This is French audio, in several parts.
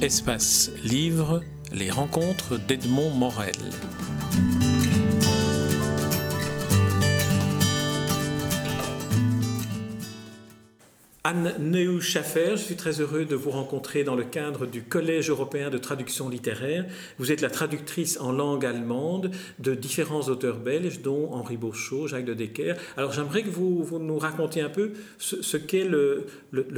Espace Livre, les rencontres d'Edmond Morel. Anne Neuschaffer, je suis très heureux de vous rencontrer dans le cadre du Collège européen de traduction littéraire. Vous êtes la traductrice en langue allemande de différents auteurs belges, dont Henri Beauchot, Jacques de Decker. Alors j'aimerais que vous, nous racontiez un peu ce, qu'est le,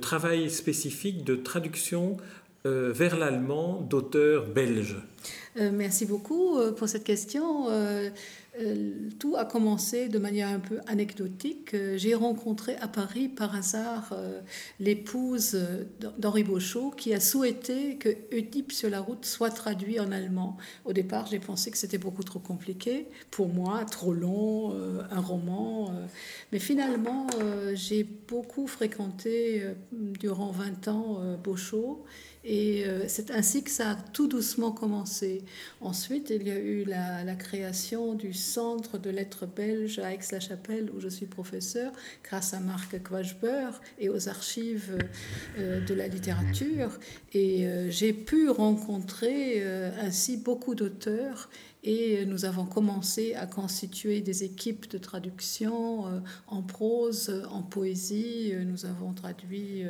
travail spécifique de traduction euh, vers l'allemand d'auteurs belges. Euh, merci beaucoup euh, pour cette question. tout a commencé de manière un peu anecdotique. J'ai rencontré à Paris par hasard l'épouse d'Henri Beauchot qui a souhaité que Oedipe sur la route soit traduit en allemand. Au départ, j'ai pensé que c'était beaucoup trop compliqué pour moi, trop long, un roman. Mais finalement, j'ai beaucoup fréquenté durant 20 ans Beauchot. Et euh, c'est ainsi que ça a tout doucement commencé. Ensuite, il y a eu la, création du Centre de lettres belges à Aix-la-Chapelle, où je suis professeur, grâce à Marc Quachber et aux archives euh, de la littérature. Et euh, j'ai pu rencontrer ainsi beaucoup d'auteurs et nous avons commencé à constituer des équipes de traduction en prose, en poésie. Nous avons traduit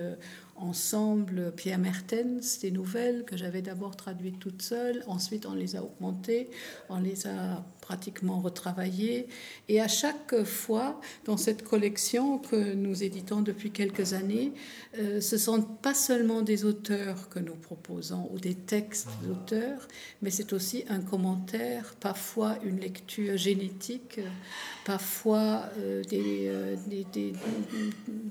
ensemble Pierre Mertens, des nouvelles que j'avais d'abord traduites toutes seules, ensuite on les a augmentées, on les a pratiquement retravaillées, et à chaque fois dans cette collection que nous éditons depuis quelques années, euh, ce sont pas seulement des auteurs que nous proposons ou des textes d'auteurs, mais c'est aussi un commentaire, parfois une lecture génétique, parfois euh, des, euh, des,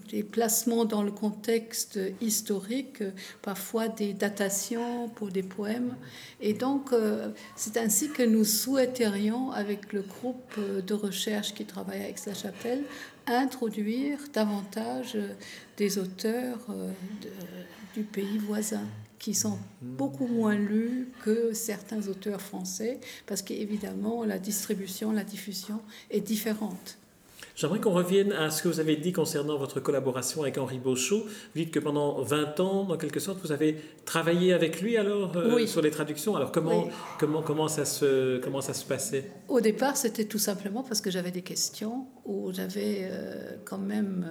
des, placements dans le contexte historique, parfois des datations pour des poèmes. Et donc, euh, c'est ainsi que nous souhaiterions, avec le groupe de recherche qui travaille avec la chapelle introduire davantage des auteurs du pays voisin qui sont beaucoup moins lus que certains auteurs français, parce qu'évidemment, la distribution, la diffusion est différente. J'aimerais qu'on revienne à ce que vous avez dit concernant votre collaboration avec Henri Beauchot. Vous dites que pendant 20 ans, dans quelque sorte, vous avez travaillé avec lui alors euh, sur les traductions. Alors comment, comment, comment, ça se, comment ça se passait? Au départ, c'était tout simplement parce que j'avais des questions où j'avais euh, quand même,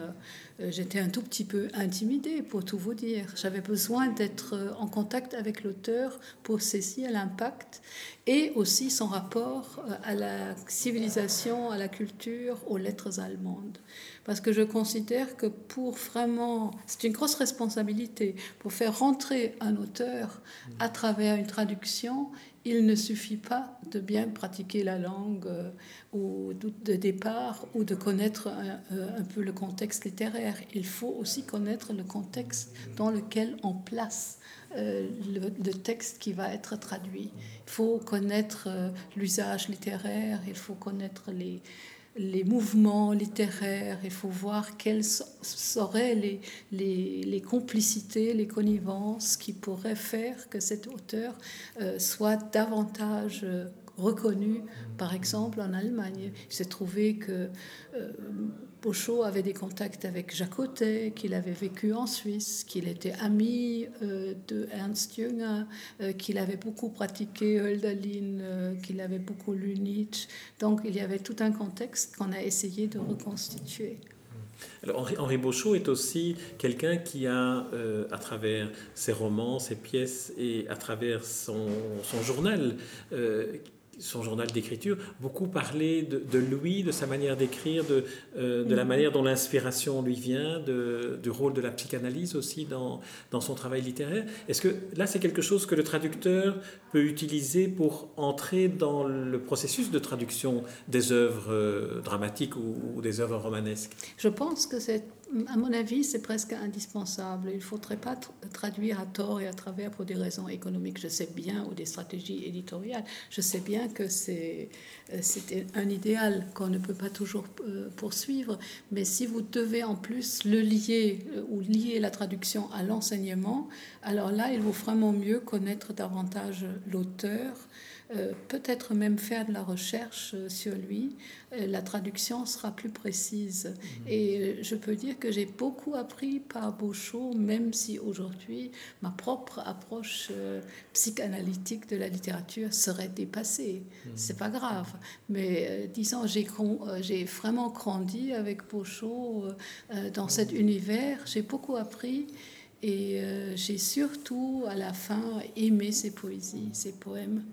euh, j'étais un tout petit peu intimidée pour tout vous dire. J'avais besoin d'être en contact avec l'auteur pour saisir l'impact et aussi son rapport à la civilisation, à la culture, aux lettres allemandes. Parce que je considère que pour vraiment, c'est une grosse responsabilité, pour faire rentrer un auteur à travers une traduction, il ne suffit pas de bien pratiquer la langue euh, de départ ou de connaître euh, un, peu le contexte littéraire. Il faut aussi connaître le contexte dans lequel on place euh, le, texte qui va être traduit. Il faut connaître l'usage littéraire, il faut connaître les, les mouvements littéraires, il faut voir quelles seraient les, les, complicités, les connivences qui pourraient faire que cet auteur euh, soit davantage euh, reconnu, par exemple en Allemagne. Il s'est trouvé que euh, Pochot avait des contacts avec Jacotet, qu'il avait vécu en Suisse, qu'il était ami euh, de Ernst Jünger, euh, qu'il avait beaucoup pratiqué Hölderlin, euh, qu'il avait beaucoup lu Nietzsche. Donc il y avait tout un contexte qu'on a essayé de reconstituer. Henri, Henri Beauchot est aussi quelqu'un qui a, à travers ses romans, ses pièces et à travers son journal, son journal d'écriture, beaucoup parlé de, lui, de sa manière d'écrire, de, euh, de la mhm. manière dont l'inspiration lui vient, de, du rôle de la psychanalyse aussi dans, dans son travail littéraire. Est-ce que là, c'est quelque chose que le traducteur peut utiliser pour entrer dans le processus de traduction des œuvres euh, dramatiques ou, des œuvres romanesques? Je pense que c'est à mon avis, c'est presque indispensable. Il ne faudrait pas traduire à tort et à travers pour des raisons économiques, je sais bien, ou des stratégies éditoriales. Je sais bien que c'est euh, un idéal qu'on ne peut pas toujours euh, poursuivre, mais si vous devez en plus le lier euh, ou lier la traduction à l'enseignement, alors là, il vaut vraiment mieux connaître davantage l'auteur, euh, peut-être même faire de la recherche euh, sur lui, euh, la traduction sera plus précise. Mhm. Et je peux dire que j'ai beaucoup appris par Beauchot, même si aujourd'hui ma propre approche psychanalytique de la littérature serait dépassée. Mhm. C'est pas grave. Mais disons, j'ai, j'ai vraiment grandi avec Beauchot dans cet univers. J'ai beaucoup appris. Et j'ai surtout, à la fin, aimé ses poésies, ses poèmes.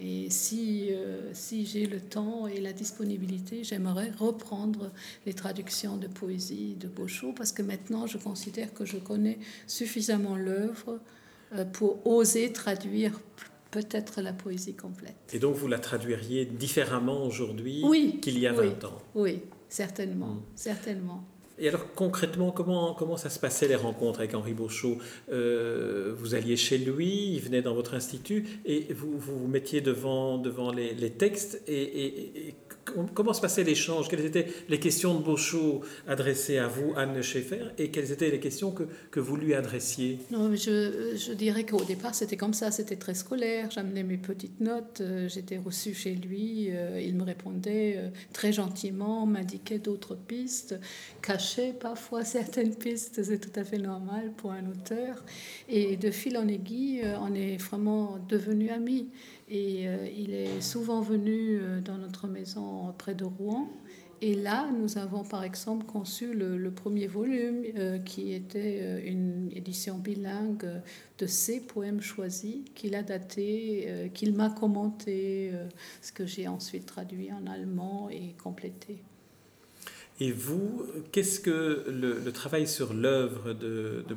Et si, euh, si j'ai le temps et la disponibilité, j'aimerais reprendre les traductions de poésie de Beauchot parce que maintenant je considère que je connais suffisamment l'œuvre euh, pour oser traduire peut-être la poésie complète. Et donc vous la traduiriez différemment aujourd'hui qu'il y a 20 ans Oui, certainement, hmm. certainement. Et alors concrètement, comment, ça se passait les rencontres avec Henri Beauchot euh, Vous alliez chez lui, il venait dans votre institut et vous vous, mettiez devant, les, textes et, comment se passait l'échange Quelles étaient les questions de Beauchot adressées à vous, Anne Schaeffer, et quelles étaient les questions que, que vous lui adressiez? Non, je, je, dirais qu'au départ, c'était comme ça, c'était très scolaire. J'amenais mes petites notes, euh, j'étais reçue chez lui, euh, il me répondait euh, très gentiment, m'indiquait d'autres pistes, cachait parfois certaines pistes, c'est tout à fait normal pour un auteur. Et de fil en aiguille, on est vraiment devenus amis. Et euh, il est souvent venu euh, dans notre maison près de Rouen. Et là, nous avons par exemple conçu le, premier volume euh, qui était une édition bilingue de ses poèmes choisis qu'il a daté, qu'il m'a commenté, ce que j'ai ensuite traduit en allemand et complété. Et vous, qu'est-ce que le, travail sur l'œuvre de, de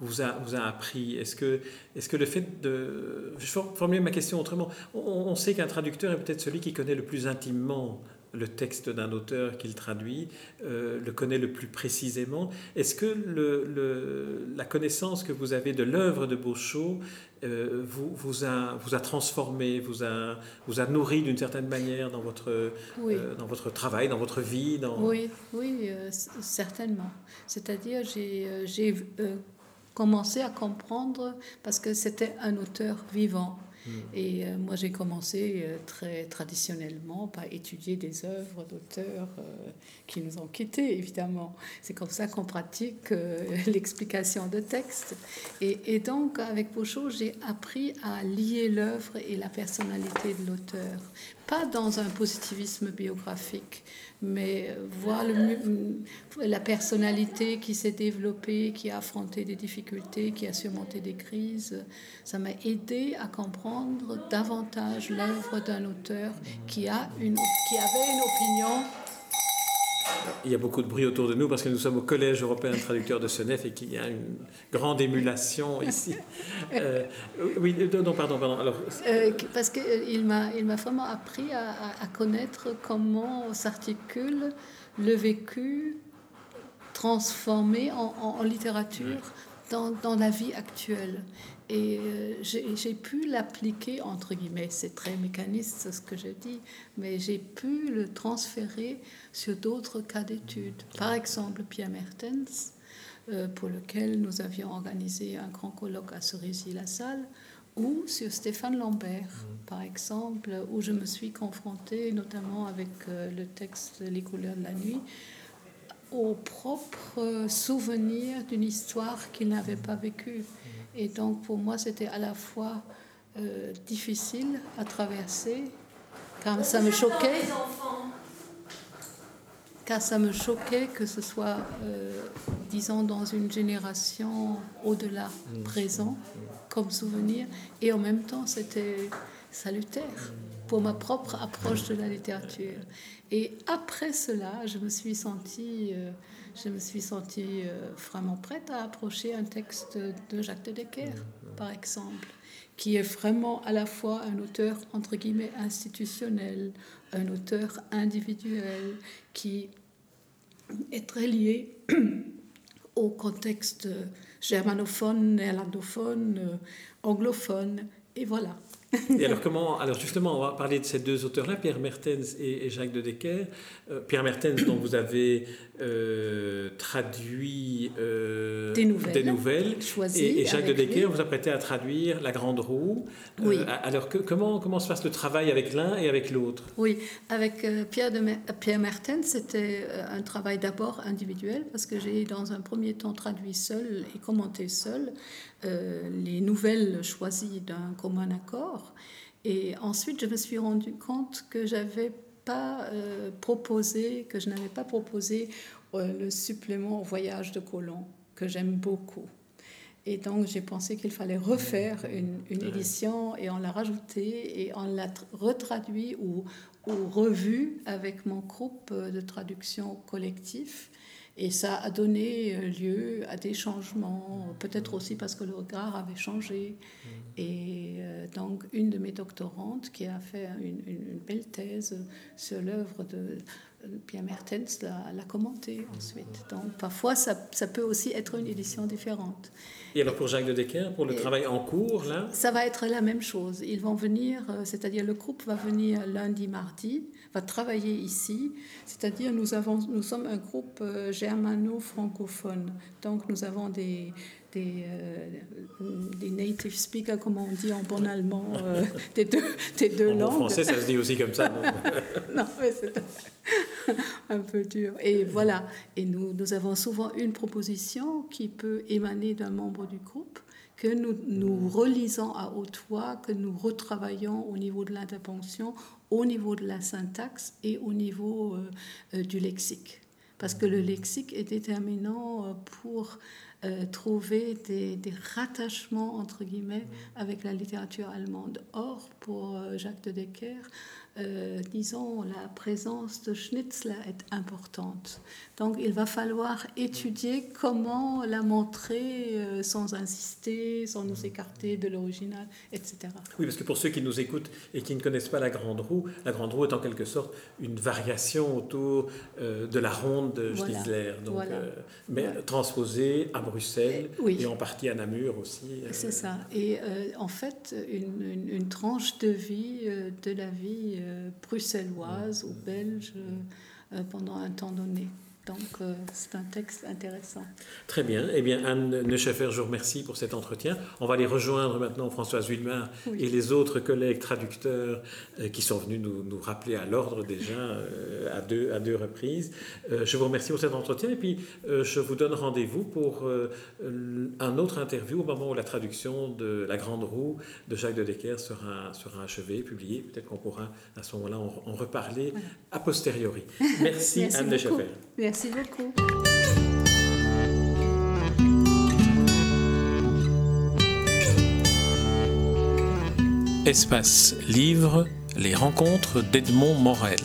vous a, vous a appris? Est-ce que, est que le fait de... Je vais formuler ma question autrement. On, sait qu'un traducteur est peut-être celui qui connaît le plus intimement le texte d'un auteur qu'il traduit, euh, le connaît le plus précisément. Est-ce que le, la connaissance que vous avez de l'œuvre de Beauchot euh, vous, vous, a, vous a transformé, vous a, vous a nourri d'une certaine manière dans votre, euh, dans votre travail, dans votre vie dans... Oui, oui certainement. C'est-à-dire, j'ai commencé à comprendre parce que c'était un auteur vivant. Mm. Et euh, moi, j'ai commencé euh, très traditionnellement par étudier des œuvres d'auteurs euh, qui nous ont quittés, évidemment. C'est comme ça qu'on pratique l'explication de texte. Et, et, donc, avec Beauchot, j'ai appris à lier l'œuvre et la personnalité de l'auteur. Pas dans un positivisme biographique, mais voir la personnalité qui s'est développée, qui a affronté des difficultés, qui a surmonté des crises, ça m'a aidé à comprendre davantage l'œuvre d'un auteur qui, a une, qui avait une opinion il y a beaucoup de bruit autour de nous parce que nous sommes au Collège européen de traducteurs de Senef et qu'il y a une grande émulation ici. Euh, oui, non, pardon, pardon. Alors... Euh, parce qu'il euh, m'a, il m'a vraiment appris à, à connaître comment s'articule le vécu transformé en, en, littérature dans, dans, la vie actuelle. Et euh, j'ai pu l'appliquer, entre guillemets, c'est très mécaniste ce que je dis, mais j'ai pu le transférer sur d'autres cas d'études. Par exemple, Pierre Mertens, euh, pour lequel nous avions organisé un grand colloque à Cerisy-la-Salle, ou sur Stéphane Lambert, mmh. par exemple, où je me suis confrontée, notamment avec euh, le texte Les couleurs de la nuit, au propre souvenir d'une histoire qu'il n'avait pas vécue. Et donc pour moi, c'était à la fois euh, difficile à traverser, car ça me choquait. Car ça me choquait que ce soit, euh, disons, dans une génération au-delà, présent, comme souvenir, et en même temps, c'était salutaire pour ma propre approche de la littérature. Et après cela, je me suis sentie, euh, je me suis sentie euh, vraiment prête à approcher un texte de Jacques de Decker, par exemple, qui est vraiment à la fois un auteur entre guillemets institutionnel, un auteur individuel, qui est très lié au contexte germanophone, néerlandophone, euh, anglophone. Et voilà. Et alors, comment, alors justement, on va parler de ces deux auteurs-là, Pierre Mertens et, Jacques de Decker. Euh, Pierre Mertens, dont vous avez euh, traduit euh, des nouvelles, des nouvelles et, et, Jacques de Decker vous apprêtez à traduire La Grande Roue. Oui. alors, que, comment, comment se passe le travail avec l'un et avec l'autre? Oui, avec Pierre, de, Pierre Mertens, c'était un travail d'abord individuel, parce que j'ai dans un premier temps traduit seul et commenté seul. Les nouvelles choisies d'un commun accord. Et ensuite, je me suis rendu compte que j'avais pas euh, proposé, que je n'avais pas proposé euh, le supplément au voyage de Colomb, que j'aime beaucoup. Et donc, j'ai pensé qu'il fallait refaire une, une, édition et on l'a rajouté et on l'a retraduit ou, ou revu avec mon groupe de traduction collectif. Et ça a donné euh, lieu à des changements, peut-être aussi parce que le regard avait changé. Mm. Et euh, donc, une de mes doctorantes qui a fait une, belle thèse sur l'œuvre de Pierre Mertens l'a commenté ensuite. Donc, parfois, ça, ça, peut aussi être une édition différente. Et alors, pour Jacques de Decker, pour le travail en cours, là? Ça va être la même chose. Ils vont venir, euh, c'est-à-dire le groupe va venir lundi, mardi travailler ici. C'est-à-dire, nous, avons, nous sommes un groupe euh, germano-francophone. Donc, nous avons des, des, euh, des, native speakers, comme on dit en bon allemand, euh, des deux, des deux langues. En français, ça se dit aussi comme ça. non, mais c'est un peu dur. Et voilà. Et nous, nous avons souvent une proposition qui peut émaner d'un membre du groupe que nous, nous relisons à haute voix, que nous retravaillons au niveau de l'intervention, au niveau de la syntaxe et au niveau euh, euh, du lexique. Parce que le lexique est déterminant euh, pour trouver des, des, rattachements, entre guillemets, avec la littérature allemande. Or, pour Jacques de Decker, euh, disons, la présence de Schnitzler est importante. Donc il va falloir étudier comment la montrer euh, sans insister, sans nous écarter de l'original, etc. Oui, parce que pour ceux qui nous écoutent et qui ne connaissent pas la Grande Roue, la Grande Roue est en quelque sorte une variation autour euh, de la ronde de Schnitzler, donc, mais transposée à Bruxelles et en partie à Namur aussi. C'est ça. Et en fait, une, une, tranche de vie, de la vie bruxelloise ou belge euh, pendant un temps donné. Donc, euh, c'est un texte intéressant. Très bien. Eh bien, Anne Neuscheffer, je vous remercie pour cet entretien. On va aller rejoindre maintenant Françoise Wilmar et les autres collègues traducteurs euh, qui sont venus nous, nous rappeler à l'ordre déjà euh, à, deux, à deux reprises. je vous remercie pour cet entretien et puis je vous donne rendez-vous pour un autre interview au moment où la traduction de La Grande Roue de Jacques de Decker sera, sera achevée, publiée. Peut-être qu'on pourra à ce moment-là en, reparler a posteriori. Merci, Merci Anne Neuscheffer. Merci beaucoup. Espace Livre, les rencontres d'Edmond Morel.